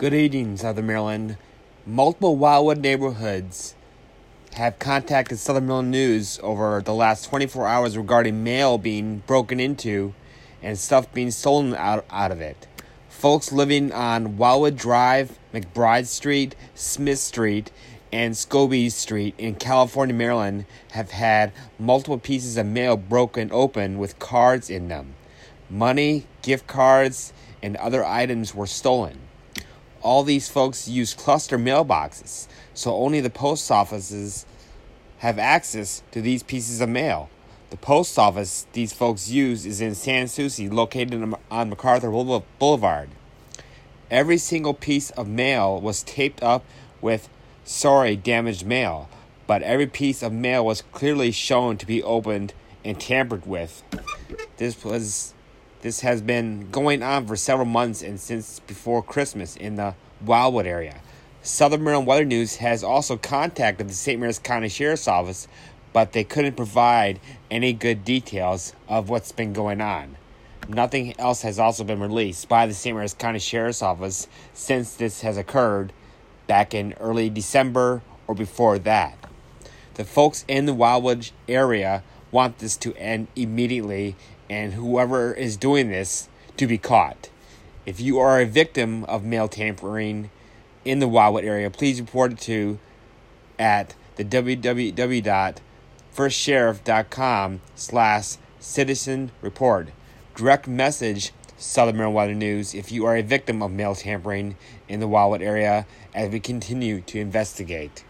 Good evening, Southern Maryland. Multiple Wildwood neighborhoods have contacted Southern Maryland News over the last 24 hours regarding mail being broken into and stuff being stolen out, out of it. Folks living on Wildwood Drive, McBride Street, Smith Street, and Scobie Street in California, Maryland have had multiple pieces of mail broken open with cards in them. Money, gift cards, and other items were stolen. All these folks use cluster mailboxes, so only the post offices have access to these pieces of mail. The post office these folks use is in San Souci, located on MacArthur Boulevard. Every single piece of mail was taped up with sorry damaged mail, but every piece of mail was clearly shown to be opened and tampered with. This was this has been going on for several months and since before Christmas in the Wildwood area. Southern Maryland Weather News has also contacted the St. Mary's County Sheriff's Office, but they couldn't provide any good details of what's been going on. Nothing else has also been released by the St. Mary's County Sheriff's Office since this has occurred back in early December or before that. The folks in the Wildwood area want this to end immediately and whoever is doing this to be caught. If you are a victim of mail tampering in the Wildwood area, please report it to at the www.firstsheriff.com slash citizen report. Direct message Southern Weather News if you are a victim of mail tampering in the Wildwood area as we continue to investigate.